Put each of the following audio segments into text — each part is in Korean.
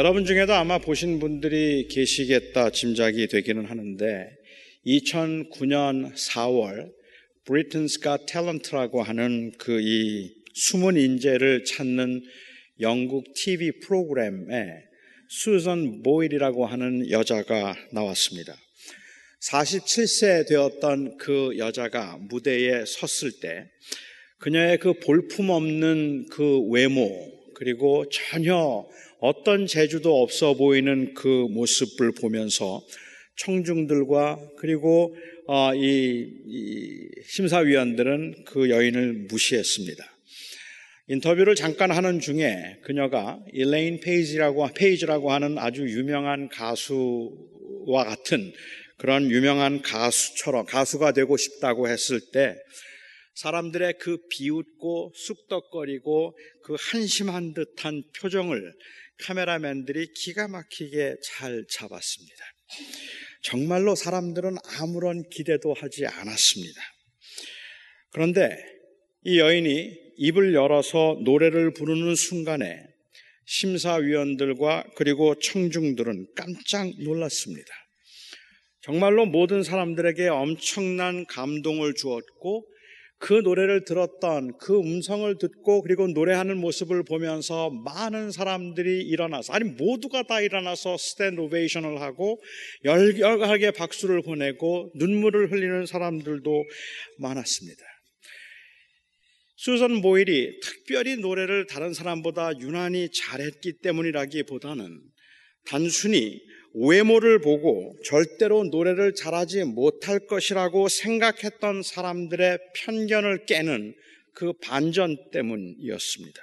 여러분 중에도 아마 보신 분들이 계시겠다 짐작이 되기는 하는데 2009년 4월 브리튼스 가 탤런트라고 하는 그 이 숨은 인재를 찾는 영국 TV 프로그램에 수전 보일이라고 하는 여자가 나왔습니다. 47세 되었던 그 여자가 무대에 섰을 때 그녀의 그 볼품 없는 그 외모 그리고 전혀 어떤 재주도 없어 보이는 그 모습을 보면서 청중들과 그리고 어, 이, 이 심사위원들은 그 여인을 무시했습니다. 인터뷰를 잠깐 하는 중에 그녀가 일레인 페이지라고 페이지라고 하는 아주 유명한 가수와 같은 그런 유명한 가수처럼 가수가 되고 싶다고 했을 때 사람들의 그 비웃고 쑥덕거리고 그 한심한 듯한 표정을 카메라맨들이 기가 막히게 잘 잡았습니다. 정말로 사람들은 아무런 기대도 하지 않았습니다. 그런데 이 여인이 입을 열어서 노래를 부르는 순간에 심사위원들과 그리고 청중들은 깜짝 놀랐습니다. 정말로 모든 사람들에게 엄청난 감동을 주었고 그 노래를 들었던 그 음성을 듣고 그리고 노래하는 모습을 보면서 많은 사람들이 일어나서 아니 모두가 다 일어나서 스탠드 오베이션을 하고 열렬하게 박수를 보내고 눈물을 흘리는 사람들도 많았습니다. 수선 보일이 특별히 노래를 다른 사람보다 유난히 잘했기 때문이라기보다는 단순히 외모를 보고 절대로 노래를 잘하지 못할 것이라고 생각했던 사람들의 편견을 깨는 그 반전 때문이었습니다.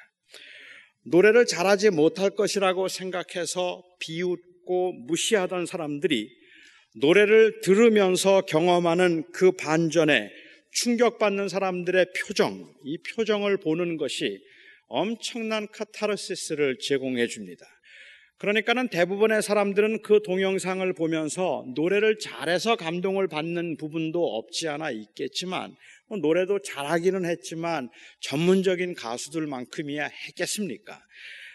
노래를 잘하지 못할 것이라고 생각해서 비웃고 무시하던 사람들이 노래를 들으면서 경험하는 그 반전에 충격받는 사람들의 표정, 이 표정을 보는 것이 엄청난 카타르시스를 제공해 줍니다. 그러니까는 대부분의 사람들은 그 동영상을 보면서 노래를 잘해서 감동을 받는 부분도 없지 않아 있겠지만 뭐 노래도 잘하기는 했지만 전문적인 가수들만큼이야 했겠습니까?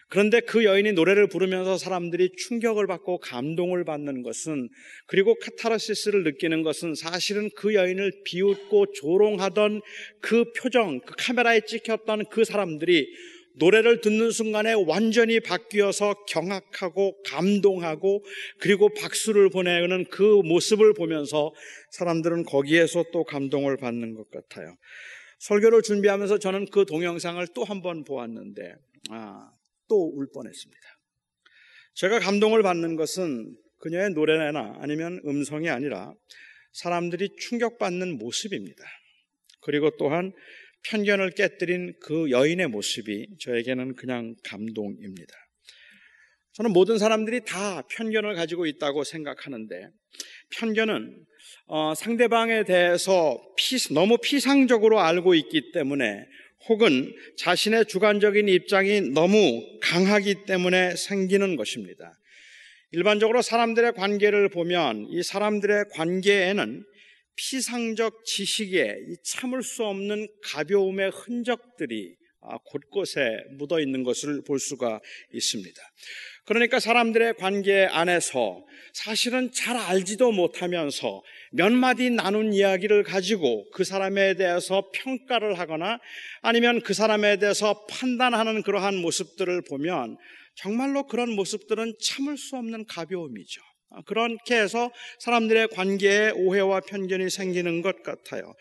그런데 그 여인이 노래를 부르면서 사람들이 충격을 받고 감동을 받는 것은 그리고 카타르시스를 느끼는 것은 사실은 그 여인을 비웃고 조롱하던 그 표정, 그 카메라에 찍혔던 그 사람들이 노래를 듣는 순간에 완전히 바뀌어서 경악하고 감동하고 그리고 박수를 보내는 그 모습을 보면서 사람들은 거기에서 또 감동을 받는 것 같아요. 설교를 준비하면서 저는 그 동영상을 또 한 번 보았는데, 아, 또 울 뻔했습니다. 제가 감동을 받는 것은 그녀의 노래나 아니면 음성이 아니라 사람들이 충격받는 모습입니다. 그리고 또한 편견을 깨뜨린 그 여인의 모습이 저에게는 그냥 감동입니다. 저는 모든 사람들이 다 편견을 가지고 있다고 생각하는데 편견은 어, 상대방에 대해서 피, 너무 피상적으로 알고 있기 때문에 혹은 자신의 주관적인 입장이 너무 강하기 때문에 생기는 것입니다. 일반적으로 사람들의 관계를 보면 이 사람들의 관계에는 피상적 지식에 참을 수 없는 가벼움의 흔적들이 아, 곳곳에 묻어 있는 것을 볼 수가 있습니다. 그러니까 사람들의 관계 안에서 사실은 잘 알지도 못하면서 몇 마디 나눈 이야기를 가지고 그 사람에 대해서 평가를 하거나 아니면 그 사람에 대해서 판단하는 그러한 모습들을 보면 정말로 그런 모습들은 참을 수 없는 가벼움이죠. 아, 그렇게 해서 사람들의 관계에 오해와 편견이 생기는 것 같아요.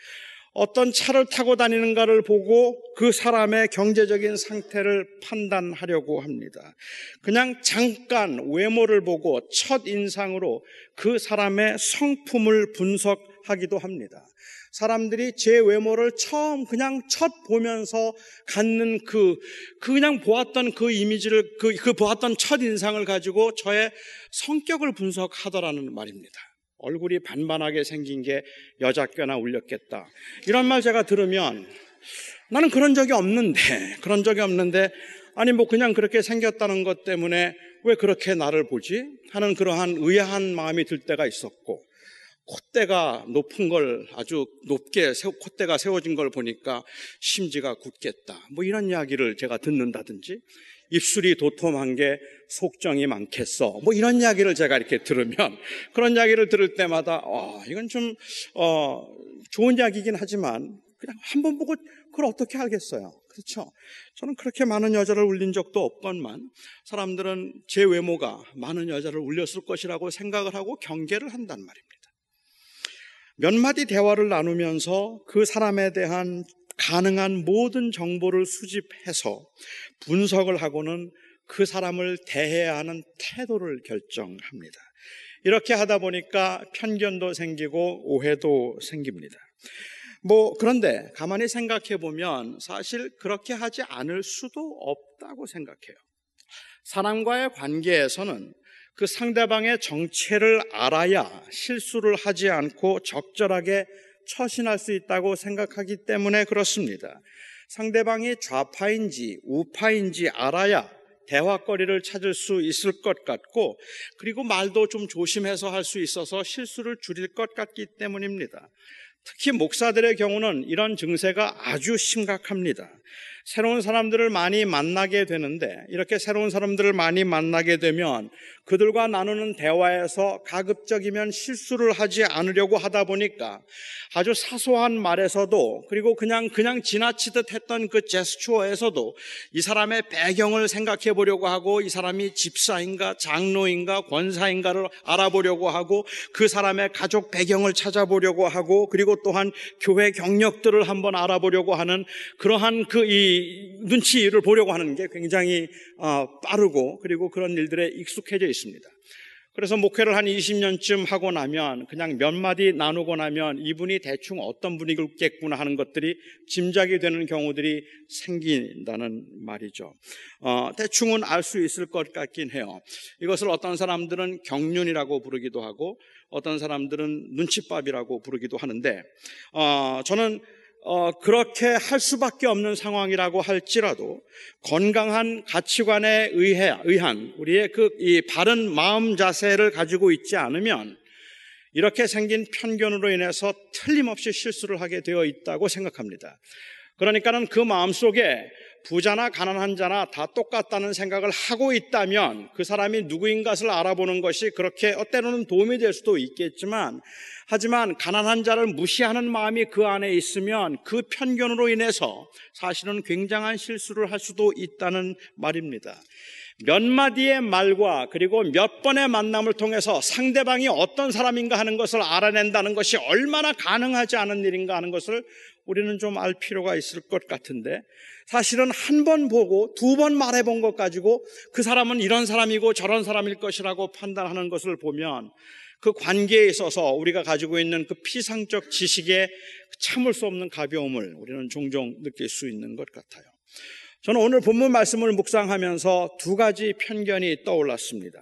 어떤 차를 타고 다니는가를 보고 그 사람의 경제적인 상태를 판단하려고 합니다. 그냥 잠깐 외모를 보고 첫 인상으로 그 사람의 성품을 분석하기도 합니다. 사람들이 제 외모를 처음 그냥 첫 보면서 갖는 그, 그 그냥 보았던 그 이미지를, 그, 그 보았던 첫 인상을 가지고 저의 성격을 분석하더라는 말입니다. 얼굴이 반반하게 생긴 게 여자 껴나 울렸겠다. 이런 말 제가 들으면 나는 그런 적이 없는데, 그런 적이 없는데, 아니 뭐 그냥 그렇게 생겼다는 것 때문에 왜 그렇게 나를 보지? 하는 그러한 의아한 마음이 들 때가 있었고, 콧대가 높은 걸 아주 높게 세워, 콧대가 세워진 걸 보니까 심지가 굳겠다. 뭐 이런 이야기를 제가 듣는다든지 입술이 도톰한 게 속정이 많겠어. 뭐 이런 이야기를 제가 이렇게 들으면 그런 이야기를 들을 때마다 어, 이건 좀 어, 좋은 이야기긴 하지만 그냥 한 번 보고 그걸 어떻게 알겠어요? 그렇죠? 저는 그렇게 많은 여자를 울린 적도 없건만 사람들은 제 외모가 많은 여자를 울렸을 것이라고 생각을 하고 경계를 한단 말입니다. 몇 마디 대화를 나누면서 그 사람에 대한 가능한 모든 정보를 수집해서 분석을 하고는 그 사람을 대해야 하는 태도를 결정합니다. 이렇게 하다 보니까 편견도 생기고 오해도 생깁니다. 뭐, 그런데 가만히 생각해 보면 사실 그렇게 하지 않을 수도 없다고 생각해요. 사람과의 관계에서는 그 상대방의 정체를 알아야 실수를 하지 않고 적절하게 처신할 수 있다고 생각하기 때문에 그렇습니다. 상대방이 좌파인지 우파인지 알아야 대화거리를 찾을 수 있을 것 같고 그리고 말도 좀 조심해서 할 수 있어서 실수를 줄일 것 같기 때문입니다. 특히 목사들의 경우는 이런 증세가 아주 심각합니다. 새로운 사람들을 많이 만나게 되는데 이렇게 새로운 사람들을 많이 만나게 되면 그들과 나누는 대화에서 가급적이면 실수를 하지 않으려고 하다 보니까 아주 사소한 말에서도 그리고 그냥 그냥 지나치듯 했던 그 제스처에서도 이 사람의 배경을 생각해 보려고 하고 이 사람이 집사인가 장로인가 권사인가를 알아보려고 하고 그 사람의 가족 배경을 찾아보려고 하고 그리고 또한 교회 경력들을 한번 알아보려고 하는 그러한 그 이 눈치를 보려고 하는 게 굉장히 어, 빠르고 그리고 그런 일들에 익숙해져 있습니다. 그래서 목회를 한 20년쯤 하고 나면 그냥 몇 마디 나누고 나면 이분이 대충 어떤 분이겠구나 하는 것들이 짐작이 되는 경우들이 생긴다는 말이죠. 어, 대충은 알 수 있을 것 같긴 해요. 이것을 어떤 사람들은 경륜이라고 부르기도 하고 어떤 사람들은 눈칫밥이라고 부르기도 하는데 어, 저는 어, 그렇게 할 수밖에 없는 상황이라고 할지라도 건강한 가치관에 의해, 의한 우리의 그 이 바른 마음 자세를 가지고 있지 않으면 이렇게 생긴 편견으로 인해서 틀림없이 실수를 하게 되어 있다고 생각합니다. 그러니까는 그 마음 속에 부자나 가난한 자나 다 똑같다는 생각을 하고 있다면 그 사람이 누구인 것을 알아보는 것이 그렇게 때로는 도움이 될 수도 있겠지만 하지만 가난한 자를 무시하는 마음이 그 안에 있으면 그 편견으로 인해서 사실은 굉장한 실수를 할 수도 있다는 말입니다. 몇 마디의 말과 그리고 몇 번의 만남을 통해서 상대방이 어떤 사람인가 하는 것을 알아낸다는 것이 얼마나 가능하지 않은 일인가 하는 것을 우리는 좀 알 필요가 있을 것 같은데 사실은 한 번 보고 두 번 말해 본 것 가지고 그 사람은 이런 사람이고 저런 사람일 것이라고 판단하는 것을 보면 그 관계에 있어서 우리가 가지고 있는 그 피상적 지식에 참을 수 없는 가벼움을 우리는 종종 느낄 수 있는 것 같아요. 저는 오늘 본문 말씀을 묵상하면서 두 가지 편견이 떠올랐습니다.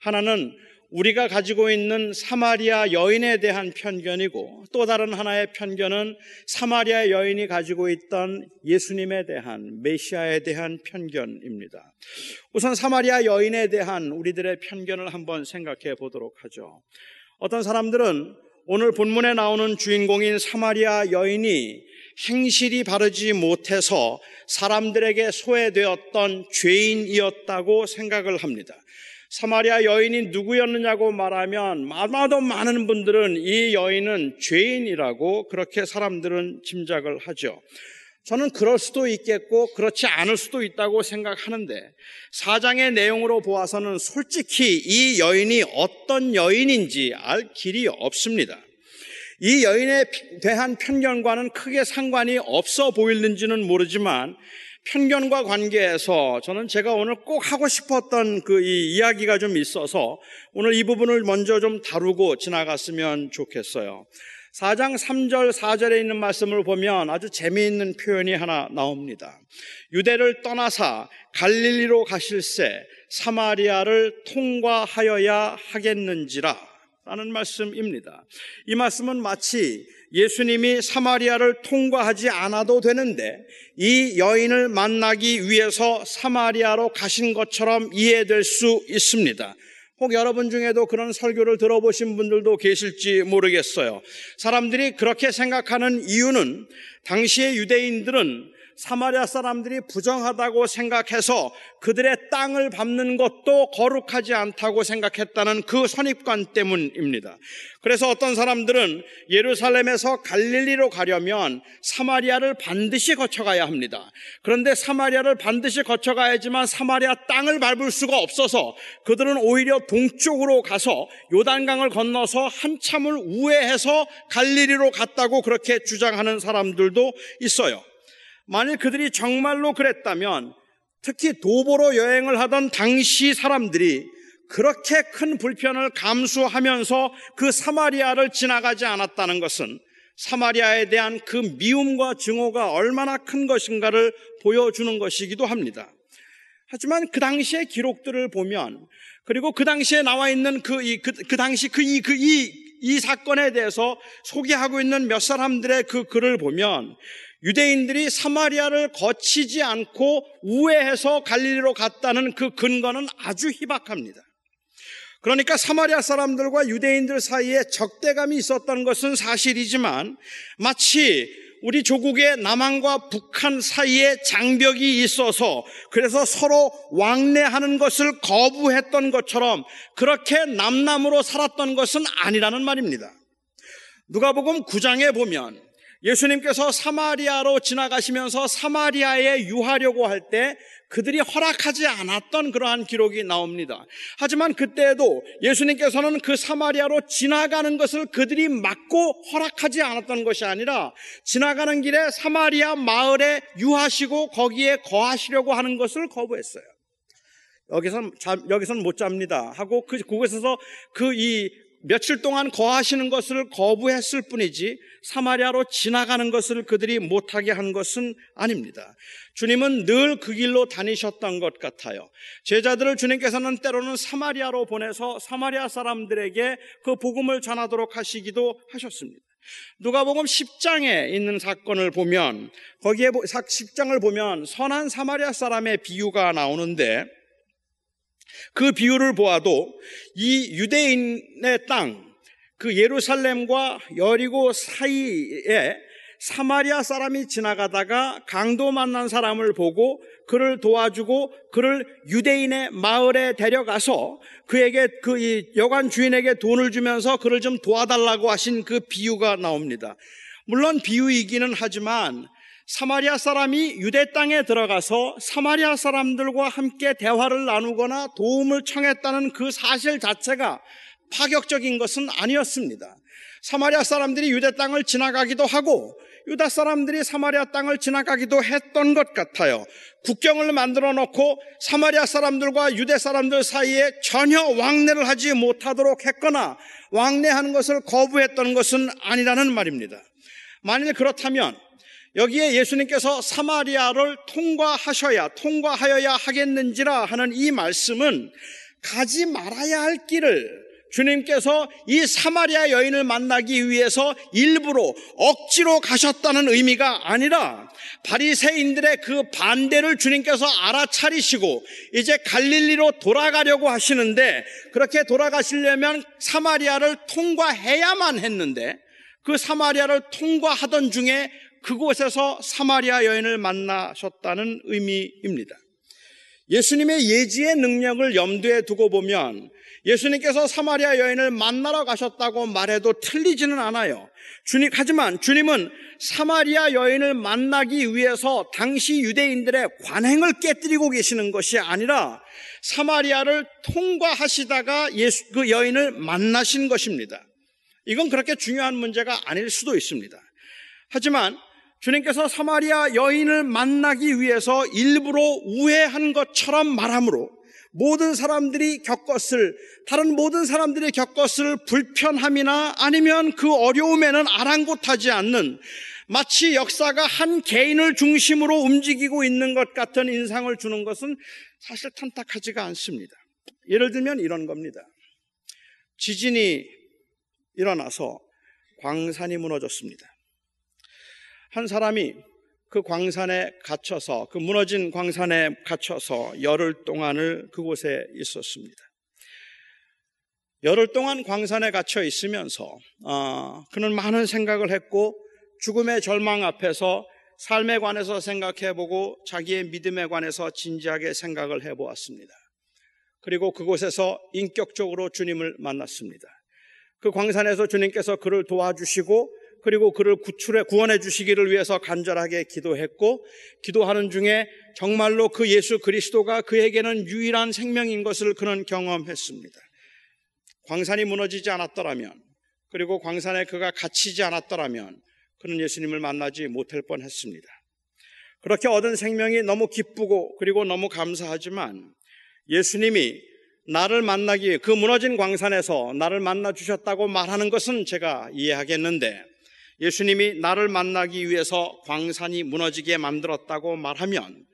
하나는 우리가 가지고 있는 사마리아 여인에 대한 편견이고 또 다른 하나의 편견은 사마리아 여인이 가지고 있던 예수님에 대한 메시아에 대한 편견입니다. 우선 사마리아 여인에 대한 우리들의 편견을 한번 생각해 보도록 하죠. 어떤 사람들은 오늘 본문에 나오는 주인공인 사마리아 여인이 행실이 바르지 못해서 사람들에게 소외되었던 죄인이었다고 생각을 합니다. 사마리아 여인이 누구였느냐고 말하면 아마도 많은 분들은 이 여인은 죄인이라고 그렇게 사람들은 짐작을 하죠. 저는 그럴 수도 있겠고 그렇지 않을 수도 있다고 생각하는데 사장의 내용으로 보아서는 솔직히 이 여인이 어떤 여인인지 알 길이 없습니다. 이 여인에 대한 편견과는 크게 상관이 없어 보이는지는 모르지만 편견과 관계에서 저는 제가 오늘 꼭 하고 싶었던 그 이 이야기가 좀 있어서 오늘 이 부분을 먼저 좀 다루고 지나갔으면 좋겠어요. 4장 3절 4절에 있는 말씀을 보면 아주 재미있는 표현이 하나 나옵니다. 유대를 떠나사 갈릴리로 가실새 사마리아를 통과하여야 하겠는지라 라는 말씀입니다. 이 말씀은 마치 예수님이 사마리아를 통과하지 않아도 되는데 이 여인을 만나기 위해서 사마리아로 가신 것처럼 이해될 수 있습니다. 혹 여러분 중에도 그런 설교를 들어보신 분들도 계실지 모르겠어요. 사람들이 그렇게 생각하는 이유는 당시의 유대인들은 사마리아 사람들이 부정하다고 생각해서 그들의 땅을 밟는 것도 거룩하지 않다고 생각했다는 그 선입관 때문입니다. 그래서 어떤 사람들은 예루살렘에서 갈릴리로 가려면 사마리아를 반드시 거쳐가야 합니다. 그런데 사마리아를 반드시 거쳐가야지만 사마리아 땅을 밟을 수가 없어서 그들은 오히려 동쪽으로 가서 요단강을 건너서 한참을 우회해서 갈릴리로 갔다고 그렇게 주장하는 사람들도 있어요. 만일 그들이 정말로 그랬다면 특히 도보로 여행을 하던 당시 사람들이 그렇게 큰 불편을 감수하면서 그 사마리아를 지나가지 않았다는 것은 사마리아에 대한 그 미움과 증오가 얼마나 큰 것인가를 보여주는 것이기도 합니다. 하지만 그 당시의 기록들을 보면 그리고 그 당시에 나와 있는 그, 이, 그, 그 당시 그, 이, 그, 이, 이 사건에 대해서 소개하고 있는 몇 사람들의 그 글을 보면 유대인들이 사마리아를 거치지 않고 우회해서 갈릴리로 갔다는 그 근거는 아주 희박합니다. 그러니까 사마리아 사람들과 유대인들 사이에 적대감이 있었던 것은 사실이지만 마치 우리 조국의 남한과 북한 사이에 장벽이 있어서 그래서 서로 왕래하는 것을 거부했던 것처럼 그렇게 남남으로 살았던 것은 아니라는 말입니다. 누가복음 9장에 보면 예수님께서 사마리아로 지나가시면서 사마리아에 유하려고 할 때 그들이 허락하지 않았던 그러한 기록이 나옵니다. 하지만 그때에도 예수님께서는 그 사마리아로 지나가는 것을 그들이 막고 허락하지 않았던 것이 아니라 지나가는 길에 사마리아 마을에 유하시고 거기에 거하시려고 하는 것을 거부했어요. 여기선 여기선 못 잡니다 하고 그 그곳에서 그 이 며칠 동안 거하시는 것을 거부했을 뿐이지 사마리아로 지나가는 것을 그들이 못하게 한 것은 아닙니다. 주님은 늘 그 길로 다니셨던 것 같아요. 제자들을 주님께서는 때로는 사마리아로 보내서 사마리아 사람들에게 그 복음을 전하도록 하시기도 하셨습니다. 누가복음 10장에 있는 사건을 보면 거기에 10장을 보면 선한 사마리아 사람의 비유가 나오는데 그 비유를 보아도 이 유대인의 땅, 그 예루살렘과 여리고 사이에 사마리아 사람이 지나가다가 강도 만난 사람을 보고 그를 도와주고 그를 유대인의 마을에 데려가서 그에게 그 여관 주인에게 돈을 주면서 그를 좀 도와달라고 하신 그 비유가 나옵니다. 물론 비유이기는 하지만 사마리아 사람이 유대 땅에 들어가서 사마리아 사람들과 함께 대화를 나누거나 도움을 청했다는 그 사실 자체가 파격적인 것은 아니었습니다. 사마리아 사람들이 유대 땅을 지나가기도 하고 유다 사람들이 사마리아 땅을 지나가기도 했던 것 같아요. 국경을 만들어 놓고 사마리아 사람들과 유대 사람들 사이에 전혀 왕래를 하지 못하도록 했거나 왕래하는 것을 거부했던 것은 아니라는 말입니다. 만일 그렇다면 여기에 예수님께서 사마리아를 통과하셔야, 통과하여야 하겠는지라 하는 이 말씀은 가지 말아야 할 길을 주님께서 이 사마리아 여인을 만나기 위해서 일부러 억지로 가셨다는 의미가 아니라 바리새인들의 그 반대를 주님께서 알아차리시고 이제 갈릴리로 돌아가려고 하시는데 그렇게 돌아가시려면 사마리아를 통과해야만 했는데 그 사마리아를 통과하던 중에 그곳에서 사마리아 여인을 만나셨다는 의미입니다. 예수님의 예지의 능력을 염두에 두고 보면 예수님께서 사마리아 여인을 만나러 가셨다고 말해도 틀리지는 않아요. 주님, 하지만 주님은 사마리아 여인을 만나기 위해서 당시 유대인들의 관행을 깨뜨리고 계시는 것이 아니라 사마리아를 통과하시다가 예수, 그 여인을 만나신 것입니다. 이건 그렇게 중요한 문제가 아닐 수도 있습니다. 하지만 주님께서 사마리아 여인을 만나기 위해서 일부러 우회한 것처럼 말함으로 모든 사람들이 겪었을 다른 모든 사람들이 겪었을 불편함이나 아니면 그 어려움에는 아랑곳하지 않는 마치 역사가 한 개인을 중심으로 움직이고 있는 것 같은 인상을 주는 것은 사실 탐탁하지가 않습니다. 예를 들면 이런 겁니다. 지진이 일어나서 광산이 무너졌습니다. 한 사람이 그 광산에 갇혀서 그 무너진 광산에 갇혀서 열흘 동안을 그곳에 있었습니다. 열흘 동안 광산에 갇혀 있으면서 어, 그는 많은 생각을 했고 죽음의 절망 앞에서 삶에 관해서 생각해보고 자기의 믿음에 관해서 진지하게 생각을 해보았습니다. 그리고 그곳에서 인격적으로 주님을 만났습니다. 그 광산에서 주님께서 그를 도와주시고 그리고 그를 구출해 구원해 주시기를 위해서 간절하게 기도했고 기도하는 중에 정말로 그 예수 그리스도가 그에게는 유일한 생명인 것을 그는 경험했습니다. 광산이 무너지지 않았더라면 그리고 광산에 그가 갇히지 않았더라면 그는 예수님을 만나지 못할 뻔했습니다. 그렇게 얻은 생명이 너무 기쁘고 그리고 너무 감사하지만 예수님이 나를 만나기 그 무너진 광산에서 나를 만나 주셨다고 말하는 것은 제가 이해하겠는데 예수님이 나를 만나기 위해서 광산이 무너지게 만들었다고 말하면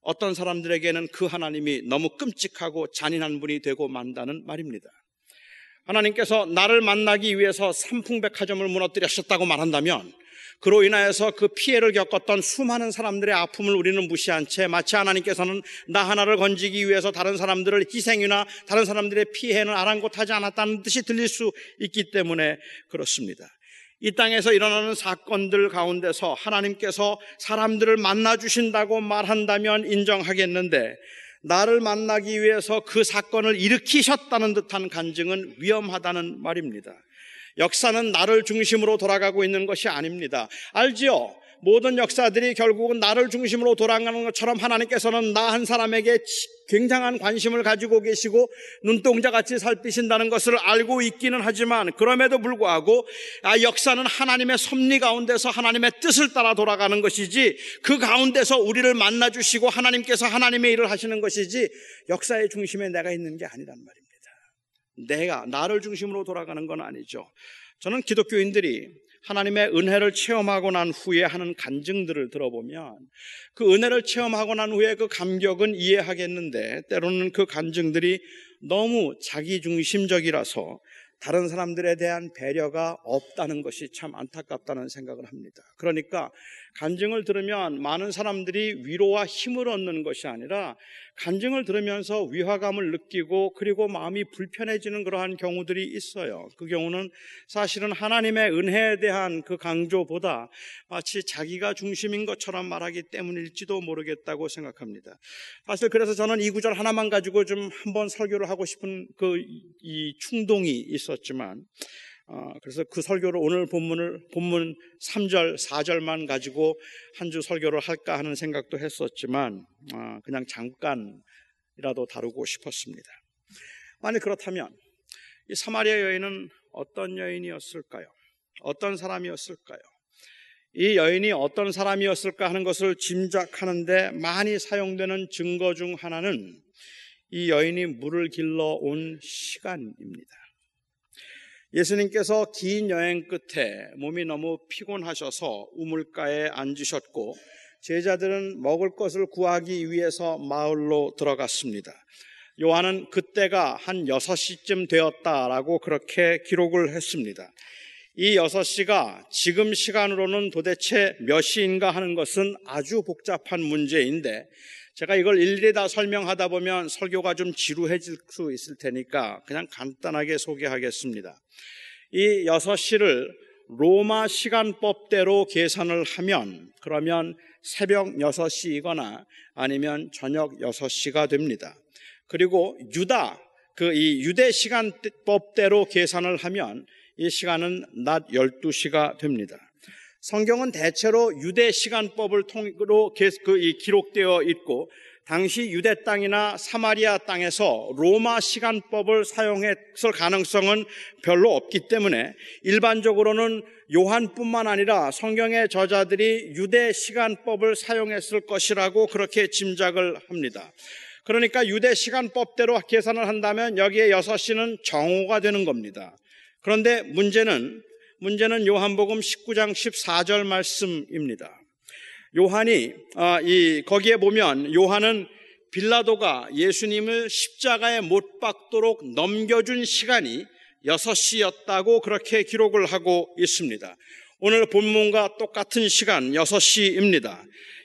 어떤 사람들에게는 그 하나님이 너무 끔찍하고 잔인한 분이 되고 만다는 말입니다. 하나님께서 나를 만나기 위해서 삼풍백화점을 무너뜨렸었다고 말한다면 그로 인하여서 그 피해를 겪었던 수많은 사람들의 아픔을 우리는 무시한 채 마치 하나님께서는 나 하나를 건지기 위해서 다른 사람들을 희생이나 다른 사람들의 피해는 아랑곳하지 않았다는 듯이 들릴 수 있기 때문에 그렇습니다. 이 땅에서 일어나는 사건들 가운데서 하나님께서 사람들을 만나 주신다고 말한다면 인정하겠는데 나를 만나기 위해서 그 사건을 일으키셨다는 듯한 간증은 위험하다는 말입니다. 역사는 나를 중심으로 돌아가고 있는 것이 아닙니다. 알지요? 모든 역사들이 결국은 나를 중심으로 돌아가는 것처럼 하나님께서는 나 한 사람에게 굉장한 관심을 가지고 계시고 눈동자 같이 살피신다는 것을 알고 있기는 하지만 그럼에도 불구하고 아, 역사는 하나님의 섭리 가운데서 하나님의 뜻을 따라 돌아가는 것이지 그 가운데서 우리를 만나 주시고 하나님께서 하나님의 일을 하시는 것이지 역사의 중심에 내가 있는 게 아니란 말입니다. 내가 나를 중심으로 돌아가는 건 아니죠. 저는 기독교인들이 하나님의 은혜를 체험하고 난 후에 하는 간증들을 들어보면 그 은혜를 체험하고 난 후에 그 감격은 이해하겠는데 때로는 그 간증들이 너무 자기중심적이라서 다른 사람들에 대한 배려가 없다는 것이 참 안타깝다는 생각을 합니다. 그러니까 간증을 들으면 많은 사람들이 위로와 힘을 얻는 것이 아니라 간증을 들으면서 위화감을 느끼고 그리고 마음이 불편해지는 그러한 경우들이 있어요. 그 경우는 사실은 하나님의 은혜에 대한 그 강조보다 마치 자기가 중심인 것처럼 말하기 때문일지도 모르겠다고 생각합니다. 사실 그래서 저는 이 구절 하나만 가지고 좀 한번 설교를 하고 싶은 그 이 충동이 있었지만 어, 그래서 그 설교를 오늘 본문을 본문 3절, 4절만 가지고 한 주 설교를 할까 하는 생각도 했었지만 어, 그냥 잠깐이라도 다루고 싶었습니다. 만약 그렇다면 이 사마리아 여인은 어떤 여인이었을까요? 어떤 사람이었을까요? 이 여인이 어떤 사람이었을까 하는 것을 짐작하는데 많이 사용되는 증거 중 하나는 이 여인이 물을 길러 온 시간입니다. 예수님께서 긴 여행 끝에 몸이 너무 피곤하셔서 우물가에 앉으셨고 제자들은 먹을 것을 구하기 위해서 마을로 들어갔습니다. 요한은 그때가 한 6시쯤 되었다라고 그렇게 기록을 했습니다. 이 6시가 지금 시간으로는 도대체 몇 시인가 하는 것은 아주 복잡한 문제인데 제가 이걸 일일이 다 설명하다 보면 설교가 좀 지루해질 수 있을 테니까 그냥 간단하게 소개하겠습니다. 이 6시를 로마 시간법대로 계산을 하면 그러면 새벽 6시이거나 아니면 저녁 6시가 됩니다. 그리고 유다, 그 이 유대 시간법대로 계산을 하면 이 시간은 낮 12시가 됩니다. 성경은 대체로 유대 시간법을 통으로 그 기록되어 있고 당시 유대 땅이나 사마리아 땅에서 로마 시간법을 사용했을 가능성은 별로 없기 때문에 일반적으로는 요한뿐만 아니라 성경의 저자들이 유대 시간법을 사용했을 것이라고 그렇게 짐작을 합니다. 그러니까 유대 시간법대로 계산을 한다면 여기에 6시는 정오가 되는 겁니다. 그런데 문제는 문제는 요한복음 19장 14절 말씀입니다. 요한이 아, 이 거기에 보면 요한은 빌라도가 예수님을 십자가에 못 박도록 넘겨준 시간이 6시였다고 그렇게 기록을 하고 있습니다. 오늘 본문과 똑같은 시간 6시입니다.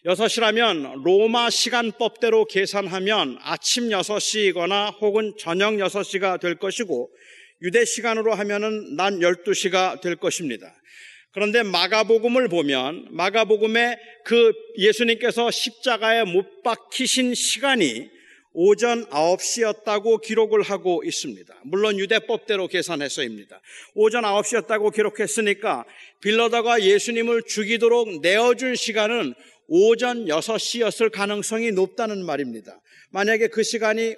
6시라면 로마 시간법대로 계산하면 아침 6시이거나 혹은 저녁 6시가 될 것이고 유대 시간으로 하면은 낮 12시가 될 것입니다. 그런데 마가복음을 보면 마가복음에 그 예수님께서 십자가에 못 박히신 시간이 오전 9시였다고 기록을 하고 있습니다. 물론 유대법대로 계산해서입니다. 오전 9시였다고 기록했으니까 빌러다가 예수님을 죽이도록 내어준 시간은 오전 6시였을 가능성이 높다는 말입니다. 만약에 그 시간이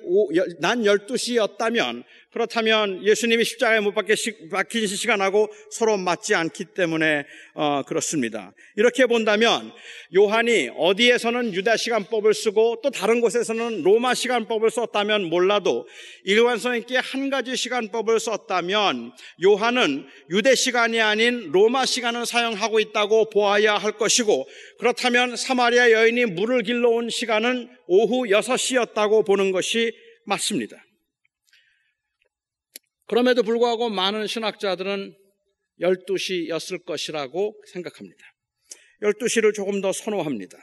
난 12시였다면 그렇다면 예수님이 십자가에 못 박힌 시간하고 서로 맞지 않기 때문에 어, 그렇습니다. 이렇게 본다면 요한이 어디에서는 유다 시간법을 쓰고 또 다른 곳에서는 로마 시간법을 썼다면 몰라도 일관성 있게 한 가지 시간법을 썼다면 요한은 유대 시간이 아닌 로마 시간을 사용하고 있다고 보아야 할 것이고 그렇다면 사마리아 여인이 물을 길러온 시간은 오후 6시였다고 보는 것이 맞습니다. 그럼에도 불구하고 많은 신학자들은 12시였을 것이라고 생각합니다. 12시를 조금 더 선호합니다.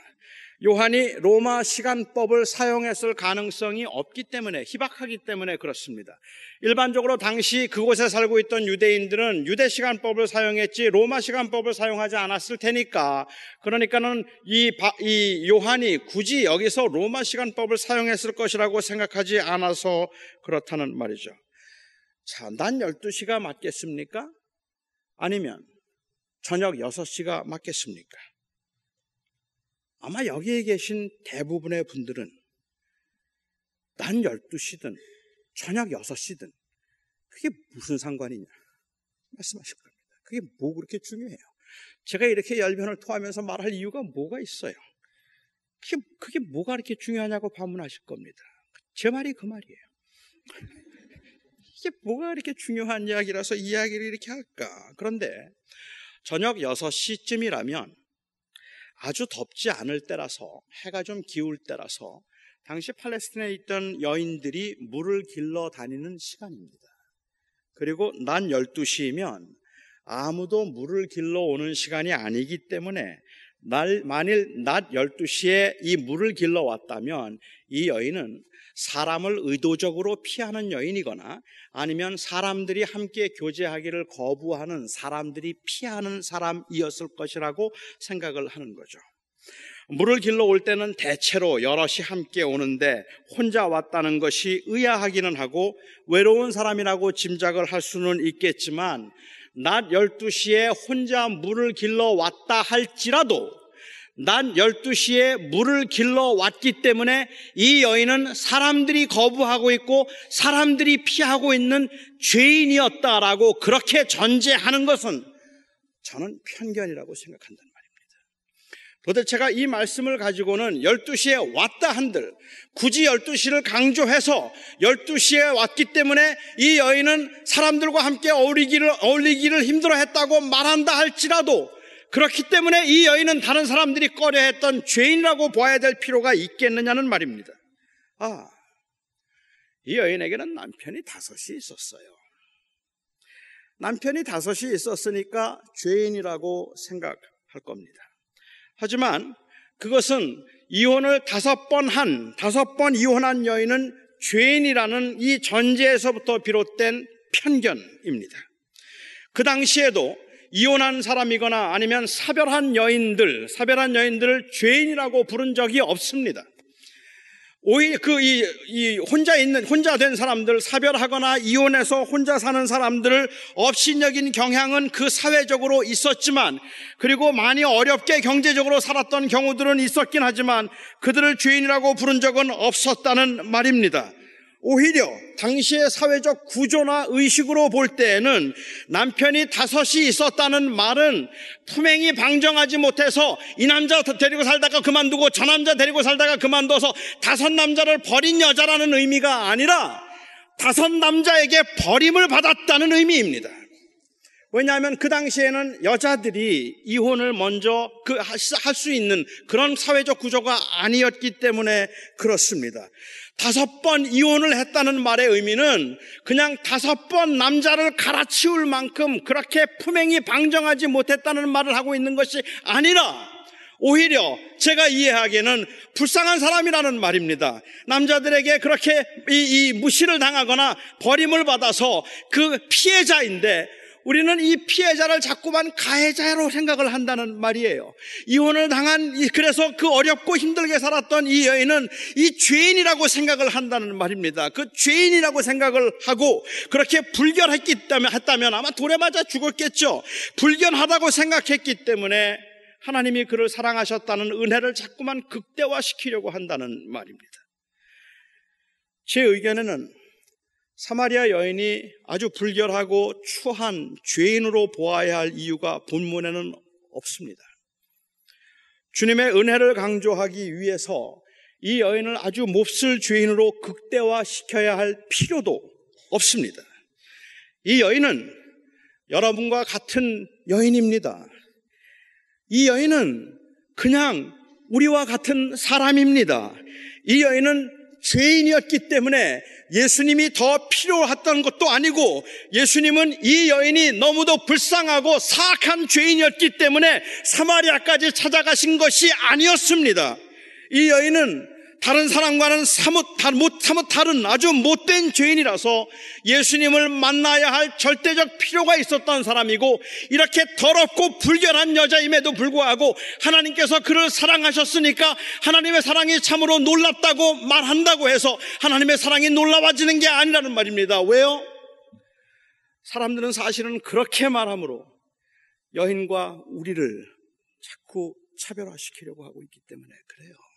요한이 로마 시간법을 사용했을 가능성이 없기 때문에, 희박하기 때문에 그렇습니다. 일반적으로 당시 그곳에 살고 있던 유대인들은 유대 시간법을 사용했지 로마 시간법을 사용하지 않았을 테니까, 그러니까는 이, 이 요한이 굳이 여기서 로마 시간법을 사용했을 것이라고 생각하지 않아서 그렇다는 말이죠. 자, 난 12시가 맞겠습니까? 아니면 저녁 6시가 맞겠습니까? 아마 여기에 계신 대부분의 분들은 난 12시든 저녁 6시든 그게 무슨 상관이냐 말씀하실 겁니다. 그게 뭐 그렇게 중요해요? 제가 이렇게 열변을 토하면서 말할 이유가 뭐가 있어요? 그게, 그게 뭐가 그렇게 중요하냐고 반문하실 겁니다. 제 말이 그 말이에요. 이게 뭐가 이렇게 중요한 이야기라서 이야기를 이렇게 할까? 그런데 저녁 6시쯤이라면 아주 덥지 않을 때라서 해가 좀 기울 때라서 당시 팔레스틴에 있던 여인들이 물을 길러 다니는 시간입니다. 그리고 난 12시이면 아무도 물을 길러 오는 시간이 아니기 때문에 날, 만일 낮 12시에 이 물을 길러 왔다면 이 여인은 사람을 의도적으로 피하는 여인이거나 아니면 사람들이 함께 교제하기를 거부하는 사람들이 피하는 사람이었을 것이라고 생각을 하는 거죠. 물을 길러 올 때는 대체로 여럿이 함께 오는데 혼자 왔다는 것이 의아하기는 하고 외로운 사람이라고 짐작을 할 수는 있겠지만 낮 12시에 혼자 물을 길러 왔다 할지라도 낮 12시에 물을 길러 왔기 때문에 이 여인은 사람들이 거부하고 있고 사람들이 피하고 있는 죄인이었다라고 그렇게 전제하는 것은 저는 편견이라고 생각한단 말입니다. 도대체가 이 말씀을 가지고는 12시에 왔다 한들 굳이 12시를 강조해서 12시에 왔기 때문에 이 여인은 사람들과 함께 어울리기를, 어울리기를 힘들어 했다고 말한다 할지라도 그렇기 때문에 이 여인은 다른 사람들이 꺼려 했던 죄인이라고 봐야 될 필요가 있겠느냐는 말입니다. 아, 이 여인에게는 남편이 다섯이 있었어요. 남편이 다섯이 있었으니까 죄인이라고 생각할 겁니다. 하지만 그것은 이혼을 다섯 번 한, 다섯 번 이혼한 여인은 죄인이라는 이 전제에서부터 비롯된 편견입니다. 그 당시에도 이혼한 사람이거나 아니면 사별한 여인들, 사별한 여인들을 죄인이라고 부른 적이 없습니다. 오히려 그, 이, 이, 혼자 있는, 혼자 된 사람들, 사별하거나 이혼해서 혼자 사는 사람들을 업신여긴 경향은 그 사회적으로 있었지만, 그리고 많이 어렵게 경제적으로 살았던 경우들은 있었긴 하지만, 그들을 죄인이라고 부른 적은 없었다는 말입니다. 오히려 당시의 사회적 구조나 의식으로 볼 때에는 남편이 다섯이 있었다는 말은 투명히 방정하지 못해서 이 남자 데리고 살다가 그만두고 저 남자 데리고 살다가 그만둬서 다섯 남자를 버린 여자라는 의미가 아니라 다섯 남자에게 버림을 받았다는 의미입니다. 왜냐하면 그 당시에는 여자들이 이혼을 먼저 그 할 수 있는 그런 사회적 구조가 아니었기 때문에 그렇습니다. 다섯 번 이혼을 했다는 말의 의미는 그냥 다섯 번 남자를 갈아치울 만큼 그렇게 품행이 방정하지 못했다는 말을 하고 있는 것이 아니라 오히려 제가 이해하기에는 불쌍한 사람이라는 말입니다. 남자들에게 그렇게 이, 이 무시를 당하거나 버림을 받아서 그 피해자인데 우리는 이 피해자를 자꾸만 가해자로 생각을 한다는 말이에요. 이혼을 당한, 그래서 그 어렵고 힘들게 살았던 이 여인은 이 죄인이라고 생각을 한다는 말입니다. 그 죄인이라고 생각을 하고 그렇게 불결했기 때문에 했다면 아마 돌에 맞아 죽었겠죠. 불견하다고 생각했기 때문에 하나님이 그를 사랑하셨다는 은혜를 자꾸만 극대화시키려고 한다는 말입니다. 제 의견에는 사마리아 여인이 아주 불결하고 추한 죄인으로 보아야 할 이유가 본문에는 없습니다. 주님의 은혜를 강조하기 위해서 이 여인을 아주 몹쓸 죄인으로 극대화시켜야 할 필요도 없습니다. 이 여인은 여러분과 같은 여인입니다. 이 여인은 그냥 우리와 같은 사람입니다. 이 여인은 죄인이었기 때문에 예수님이 더 필요했던 것도 아니고 예수님은 이 여인이 너무도 불쌍하고 사악한 죄인이었기 때문에 사마리아까지 찾아가신 것이 아니었습니다. 이 여인은 다른 사람과는 사뭇, 사뭇 다른 아주 못된 죄인이라서 예수님을 만나야 할 절대적 필요가 있었던 사람이고 이렇게 더럽고 불결한 여자임에도 불구하고 하나님께서 그를 사랑하셨으니까 하나님의 사랑이 참으로 놀랍다고 말한다고 해서 하나님의 사랑이 놀라워지는 게 아니라는 말입니다. 왜요? 사람들은 사실은 그렇게 말하므로 여인과 우리를 자꾸 차별화시키려고 하고 있기 때문에 그래요.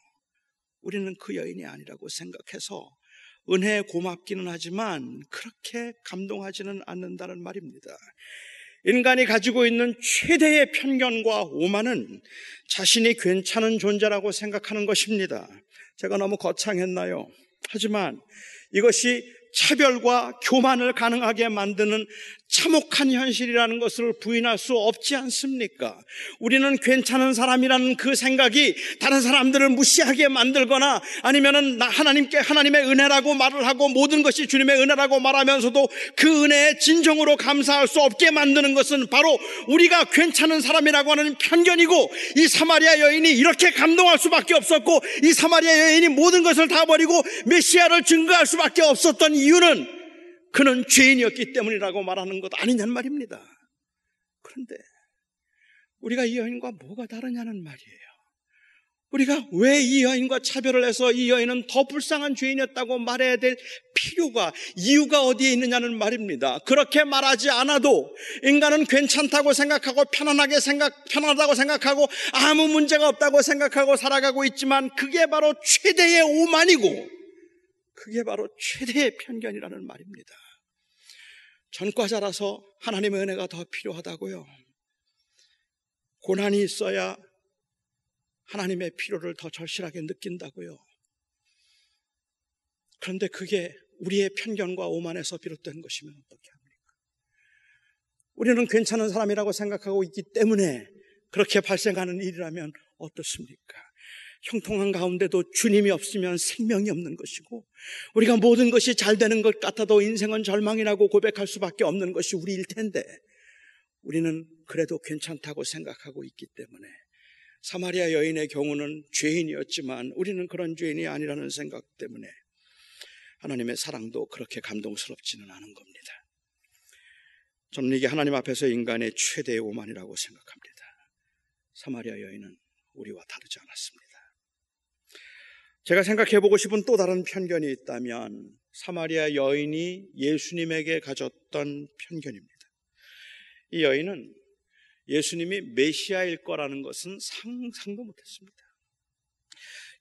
우리는 그 여인이 아니라고 생각해서 은혜에 고맙기는 하지만 그렇게 감동하지는 않는다는 말입니다. 인간이 가지고 있는 최대의 편견과 오만은 자신이 괜찮은 존재라고 생각하는 것입니다. 제가 너무 거창했나요? 하지만 이것이 차별과 교만을 가능하게 만드는 참혹한 현실이라는 것을 부인할 수 없지 않습니까? 우리는 괜찮은 사람이라는 그 생각이 다른 사람들을 무시하게 만들거나 아니면은 하나님께 하나님의 은혜라고 말을 하고 모든 것이 주님의 은혜라고 말하면서도 그 은혜에 진정으로 감사할 수 없게 만드는 것은 바로 우리가 괜찮은 사람이라고 하는 편견이고 이 사마리아 여인이 이렇게 감동할 수밖에 없었고 이 사마리아 여인이 모든 것을 다 버리고 메시아를 증거할 수밖에 없었던 이유는 그는 죄인이었기 때문이라고 말하는 것 아니냐는 말입니다. 그런데 우리가 이 여인과 뭐가 다르냐는 말이에요. 우리가 왜 이 여인과 차별을 해서 이 여인은 더 불쌍한 죄인이었다고 말해야 될 필요가, 이유가 어디에 있느냐는 말입니다. 그렇게 말하지 않아도 인간은 괜찮다고 생각하고 편안하게 생각, 편하다고 생각하고 아무 문제가 없다고 생각하고 살아가고 있지만 그게 바로 최대의 오만이고 그게 바로 최대의 편견이라는 말입니다. 전과자라서 하나님의 은혜가 더 필요하다고요. 고난이 있어야 하나님의 필요를 더 절실하게 느낀다고요. 그런데 그게 우리의 편견과 오만에서 비롯된 것이면 어떻게 합니까? 우리는 괜찮은 사람이라고 생각하고 있기 때문에 그렇게 발생하는 일이라면 어떻습니까? 형통한 가운데도 주님이 없으면 생명이 없는 것이고 우리가 모든 것이 잘 되는 것 같아도 인생은 절망이라고 고백할 수밖에 없는 것이 우리일 텐데 우리는 그래도 괜찮다고 생각하고 있기 때문에 사마리아 여인의 경우는 죄인이었지만 우리는 그런 죄인이 아니라는 생각 때문에 하나님의 사랑도 그렇게 감동스럽지는 않은 겁니다. 저는 이게 하나님 앞에서 인간의 최대의 오만이라고 생각합니다. 사마리아 여인은 우리와 다르지 않았습니다. 제가 생각해 보고 싶은 또 다른 편견이 있다면 사마리아 여인이 예수님에게 가졌던 편견입니다. 이 여인은 예수님이 메시아일 거라는 것은 상상도 못했습니다.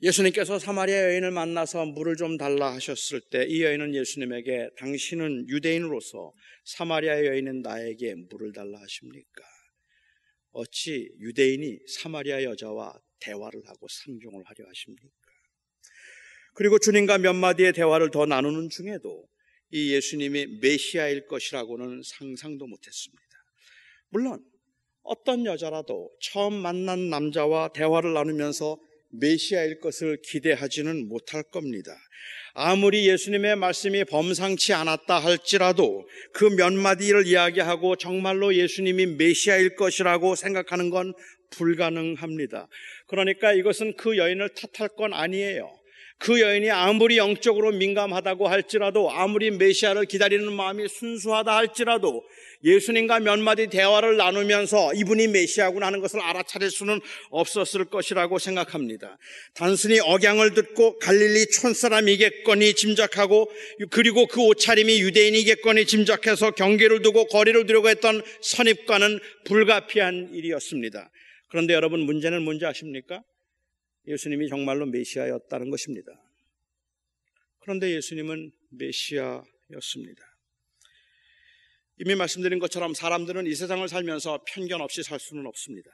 예수님께서 사마리아 여인을 만나서 물을 좀 달라 하셨을 때 이 여인은 예수님에게 당신은 유대인으로서 사마리아 여인은 나에게 물을 달라 하십니까? 어찌 유대인이 사마리아 여자와 대화를 하고 상종을 하려 하십니까? 그리고 주님과 몇 마디의 대화를 더 나누는 중에도 이 예수님이 메시아일 것이라고는 상상도 못했습니다. 물론 어떤 여자라도 처음 만난 남자와 대화를 나누면서 메시아일 것을 기대하지는 못할 겁니다. 아무리 예수님의 말씀이 범상치 않았다 할지라도 그 몇 마디를 이야기하고 정말로 예수님이 메시아일 것이라고 생각하는 건 불가능합니다. 그러니까 이것은 그 여인을 탓할 건 아니에요. 그 여인이 아무리 영적으로 민감하다고 할지라도 아무리 메시아를 기다리는 마음이 순수하다 할지라도 예수님과 몇 마디 대화를 나누면서 이분이 메시아구나 하는 것을 알아차릴 수는 없었을 것이라고 생각합니다. 단순히 억양을 듣고 갈릴리 촌사람이겠거니 짐작하고 그리고 그 옷차림이 유대인이겠거니 짐작해서 경계를 두고 거리를 두려고 했던 선입과는 불가피한 일이었습니다. 그런데 여러분 문제는 뭔지 아십니까? 예수님이 정말로 메시아였다는 것입니다. 그런데 예수님은 메시아였습니다. 이미 말씀드린 것처럼 사람들은 이 세상을 살면서 편견 없이 살 수는 없습니다.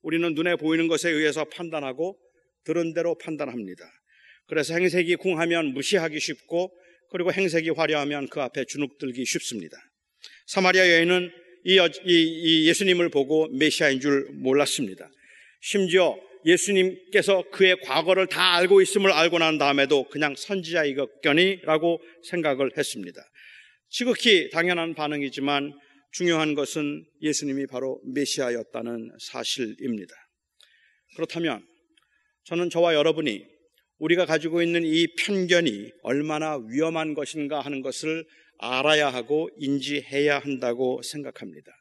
우리는 눈에 보이는 것에 의해서 판단하고 들은 대로 판단합니다. 그래서 행색이 궁하면 무시하기 쉽고 그리고 행색이 화려하면 그 앞에 주눅들기 쉽습니다. 사마리아 여인은 이, 이, 이 예수님을 보고 메시아인 줄 몰랐습니다. 심지어 예수님께서 그의 과거를 다 알고 있음을 알고 난 다음에도 그냥 선지자이겠거니라고 생각을 했습니다. 지극히 당연한 반응이지만 중요한 것은 예수님이 바로 메시아였다는 사실입니다. 그렇다면 저는 저와 여러분이 우리가 가지고 있는 이 편견이 얼마나 위험한 것인가 하는 것을 알아야 하고 인지해야 한다고 생각합니다.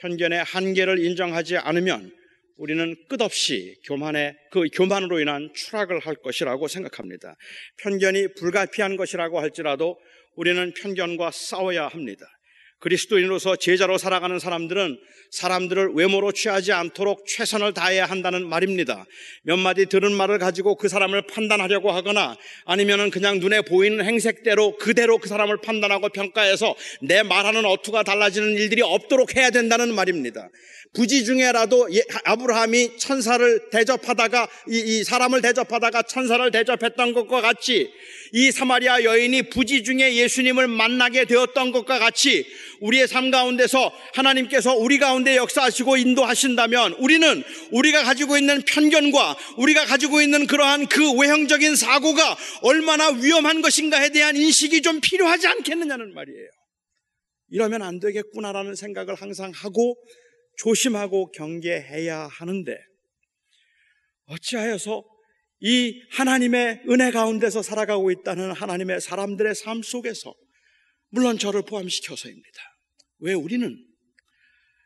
편견의 한계를 인정하지 않으면 우리는 끝없이 교만의 그 교만으로 인한 추락을 할 것이라고 생각합니다. 편견이 불가피한 것이라고 할지라도 우리는 편견과 싸워야 합니다. 그리스도인으로서 제자로 살아가는 사람들은 사람들을 외모로 취하지 않도록 최선을 다해야 한다는 말입니다. 몇 마디 들은 말을 가지고 그 사람을 판단하려고 하거나 아니면은 그냥 눈에 보이는 행색대로 그대로 그 사람을 판단하고 평가해서 내 말하는 어투가 달라지는 일들이 없도록 해야 된다는 말입니다. 부지 중에라도 예, 아브라함이 천사를 대접하다가 이, 이 사람을 대접하다가 천사를 대접했던 것과 같이 이 사마리아 여인이 부지 중에 예수님을 만나게 되었던 것과 같이 우리의 삶 가운데서 하나님께서 우리 가운데 역사하시고 인도하신다면 우리는 우리가 가지고 있는 편견과 우리가 가지고 있는 그러한 그 외형적인 사고가 얼마나 위험한 것인가에 대한 인식이 좀 필요하지 않겠느냐는 말이에요. 이러면 안 되겠구나라는 생각을 항상 하고 조심하고 경계해야 하는데 어찌하여서 이 하나님의 은혜 가운데서 살아가고 있다는 하나님의 사람들의 삶 속에서 물론 저를 포함시켜서입니다. 왜 우리는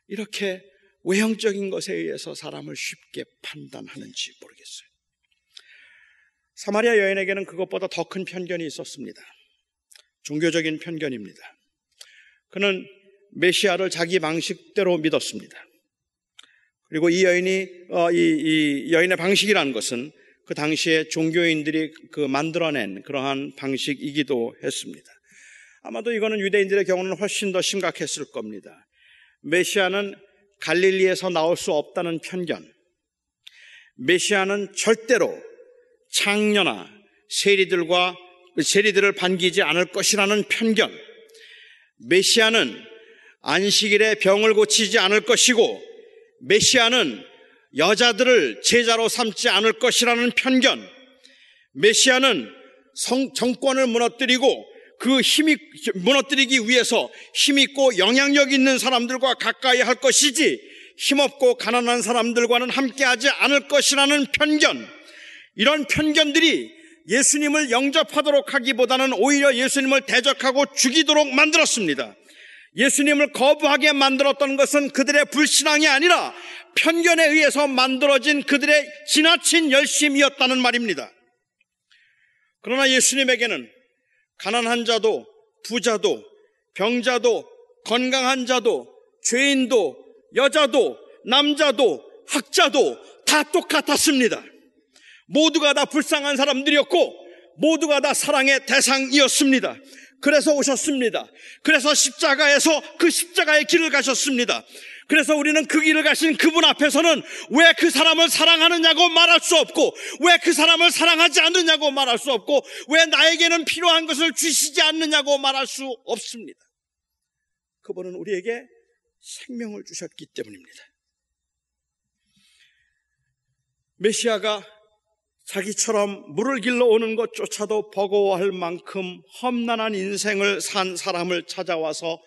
이렇게 외형적인 것에 의해서 사람을 쉽게 판단하는지 모르겠어요. 사마리아 여인에게는 그것보다 더 큰 편견이 있었습니다. 종교적인 편견입니다. 그는 메시아를 자기 방식대로 믿었습니다. 그리고 이 여인이 어, 이, 이 여인의 방식이라는 것은 그 당시에 종교인들이 그 만들어낸 그러한 방식이기도 했습니다. 아마도 이거는 유대인들의 경우는 훨씬 더 심각했을 겁니다. 메시아는 갈릴리에서 나올 수 없다는 편견. 메시아는 절대로 창녀나 세리들과 세리들을 반기지 않을 것이라는 편견. 메시아는 안식일에 병을 고치지 않을 것이고 메시아는 여자들을 제자로 삼지 않을 것이라는 편견. 메시아는 성, 정권을 무너뜨리고 그 힘이 무너뜨리기 위해서 힘 있고 영향력 있는 사람들과 가까이 할 것이지 힘없고 가난한 사람들과는 함께하지 않을 것이라는 편견. 이런 편견들이 예수님을 영접하도록 하기보다는 오히려 예수님을 대적하고 죽이도록 만들었습니다. 예수님을 거부하게 만들었던 것은 그들의 불신앙이 아니라 편견에 의해서 만들어진 그들의 지나친 열심이었다는 말입니다. 그러나 예수님에게는 가난한 자도 부자도 병자도 건강한 자도 죄인도 여자도 남자도 학자도 다 똑같았습니다. 모두가 다 불쌍한 사람들이었고 모두가 다 사랑의 대상이었습니다. 그래서 오셨습니다. 그래서 십자가에서 그 십자가의 길을 가셨습니다. 그래서 우리는 그 길을 가신 그분 앞에서는 왜 그 사람을 사랑하느냐고 말할 수 없고, 왜 그 사람을 사랑하지 않느냐고 말할 수 없고, 왜 나에게는 필요한 것을 주시지 않느냐고 말할 수 없습니다. 그분은 우리에게 생명을 주셨기 때문입니다. 메시아가 자기처럼 물을 길러 오는 것조차도 버거워할 만큼 험난한 인생을 산 사람을 찾아와서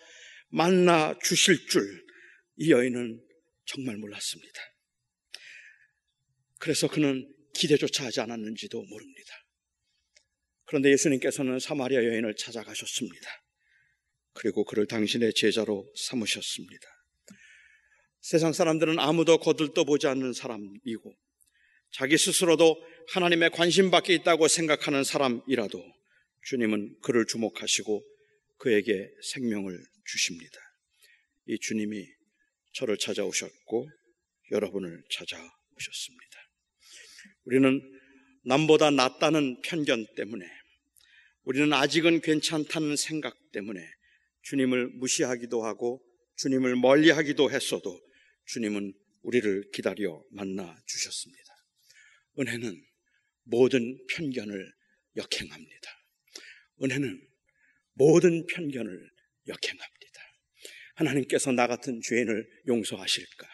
만나 주실 줄 이 여인은 정말 몰랐습니다. 그래서 그는 기대조차 하지 않았는지도 모릅니다. 그런데 예수님께서는 사마리아 여인을 찾아가셨습니다. 그리고 그를 당신의 제자로 삼으셨습니다. 세상 사람들은 아무도 거들떠 보지 않는 사람이고 자기 스스로도 하나님의 관심 밖에 있다고 생각하는 사람이라도 주님은 그를 주목하시고 그에게 생명을 주십니다. 이 주님이 저를 찾아오셨고 여러분을 찾아오셨습니다. 우리는 남보다 낫다는 편견 때문에 우리는 아직은 괜찮다는 생각 때문에 주님을 무시하기도 하고 주님을 멀리 하기도 했어도 주님은 우리를 기다려 만나 주셨습니다. 은혜는 모든 편견을 역행합니다. 은혜는 모든 편견을 역행합니다. 하나님께서 나 같은 죄인을 용서하실까?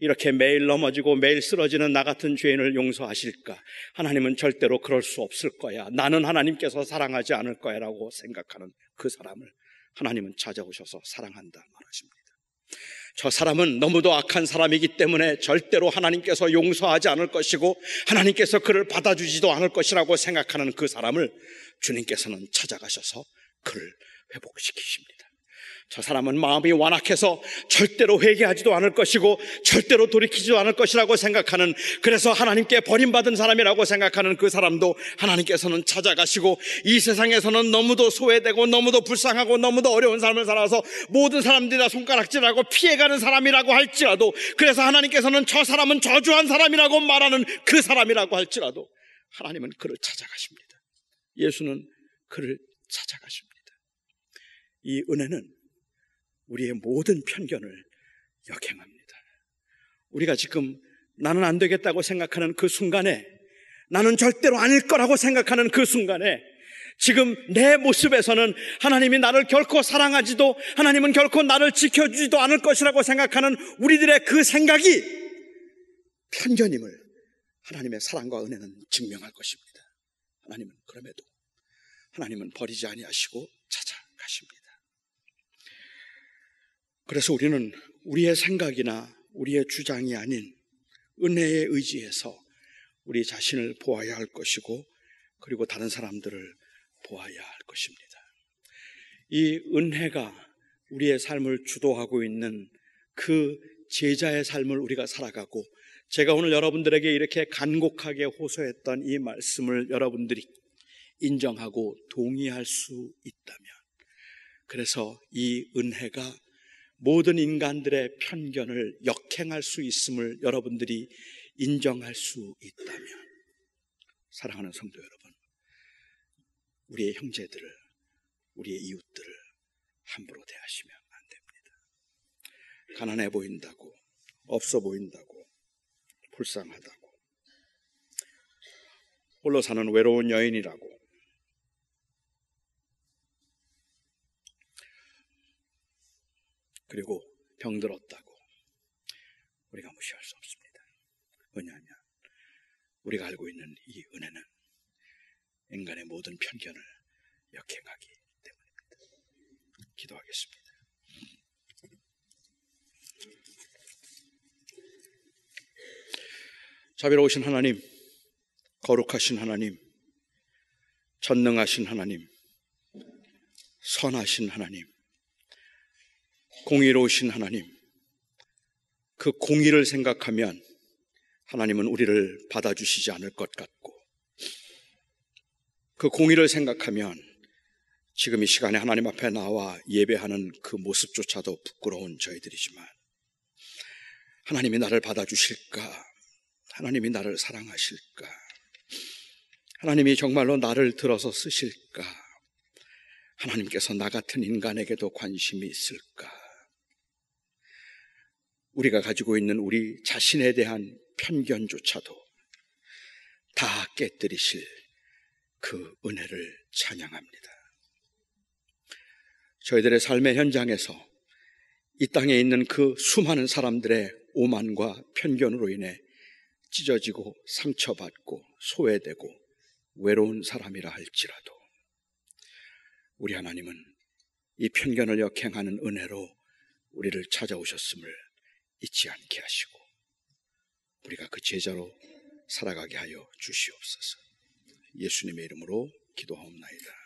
이렇게 매일 넘어지고 매일 쓰러지는 나 같은 죄인을 용서하실까? 하나님은 절대로 그럴 수 없을 거야. 나는 하나님께서 사랑하지 않을 거야. 라고 생각하는 그 사람을 하나님은 찾아오셔서 사랑한다 말하십니다. 저 사람은 너무도 악한 사람이기 때문에 절대로 하나님께서 용서하지 않을 것이고 하나님께서 그를 받아주지도 않을 것이라고 생각하는 그 사람을 주님께서는 찾아가셔서 그를 회복시키십니다. 저 사람은 마음이 완악해서 절대로 회개하지도 않을 것이고 절대로 돌이키지도 않을 것이라고 생각하는 그래서 하나님께 버림받은 사람이라고 생각하는 그 사람도 하나님께서는 찾아가시고 이 세상에서는 너무도 소외되고 너무도 불쌍하고 너무도 어려운 삶을 살아서 모든 사람들이 다 손가락질하고 피해가는 사람이라고 할지라도 그래서 하나님께서는 저 사람은 저주한 사람이라고 말하는 그 사람이라고 할지라도 하나님은 그를 찾아가십니다. 예수는 그를 찾아가십니다. 이 은혜는 우리의 모든 편견을 역행합니다. 우리가 지금 나는 안 되겠다고 생각하는 그 순간에 나는 절대로 아닐 거라고 생각하는 그 순간에 지금 내 모습에서는 하나님이 나를 결코 사랑하지도 하나님은 결코 나를 지켜주지도 않을 것이라고 생각하는 우리들의 그 생각이 편견임을 하나님의 사랑과 은혜는 증명할 것입니다. 하나님은 그럼에도 하나님은 버리지 아니하시고 찾아가십니다. 그래서 우리는 우리의 생각이나 우리의 주장이 아닌 은혜에 의지해서 우리 자신을 보아야 할 것이고 그리고 다른 사람들을 보아야 할 것입니다. 이 은혜가 우리의 삶을 주도하고 있는 그 제자의 삶을 우리가 살아가고 제가 오늘 여러분들에게 이렇게 간곡하게 호소했던 이 말씀을 여러분들이 인정하고 동의할 수 있다면 그래서 이 은혜가 모든 인간들의 편견을 역행할 수 있음을 여러분들이 인정할 수 있다면 사랑하는 성도 여러분 우리의 형제들을 우리의 이웃들을 함부로 대하시면 안 됩니다. 가난해 보인다고 없어 보인다고 불쌍하다고 홀로 사는 외로운 여인이라고 그리고 병들었다고 우리가 무시할 수 없습니다. 왜냐하면 우리가 알고 있는 이 은혜는 인간의 모든 편견을 역행하기 때문입니다. 기도하겠습니다. 자비로우신 하나님, 거룩하신 하나님, 전능하신 하나님, 선하신 하나님, 공의로우신 하나님, 그 공의를 생각하면 하나님은 우리를 받아주시지 않을 것 같고, 그 공의를 생각하면 지금 이 시간에 하나님 앞에 나와 예배하는 그 모습조차도 부끄러운 저희들이지만, 하나님이 나를 받아주실까? 하나님이 나를 사랑하실까? 하나님이 정말로 나를 들어서 쓰실까? 하나님께서 나 같은 인간에게도 관심이 있을까? 우리가 가지고 있는 우리 자신에 대한 편견조차도 다 깨뜨리실 그 은혜를 찬양합니다. 저희들의 삶의 현장에서 이 땅에 있는 그 수많은 사람들의 오만과 편견으로 인해 찢어지고 상처받고 소외되고 외로운 사람이라 할지라도 우리 하나님은 이 편견을 역행하는 은혜로 우리를 찾아오셨음을 잊지 않게 하시고 우리가 그 제자로 살아가게 하여 주시옵소서. 예수님의 이름으로 기도하옵나이다.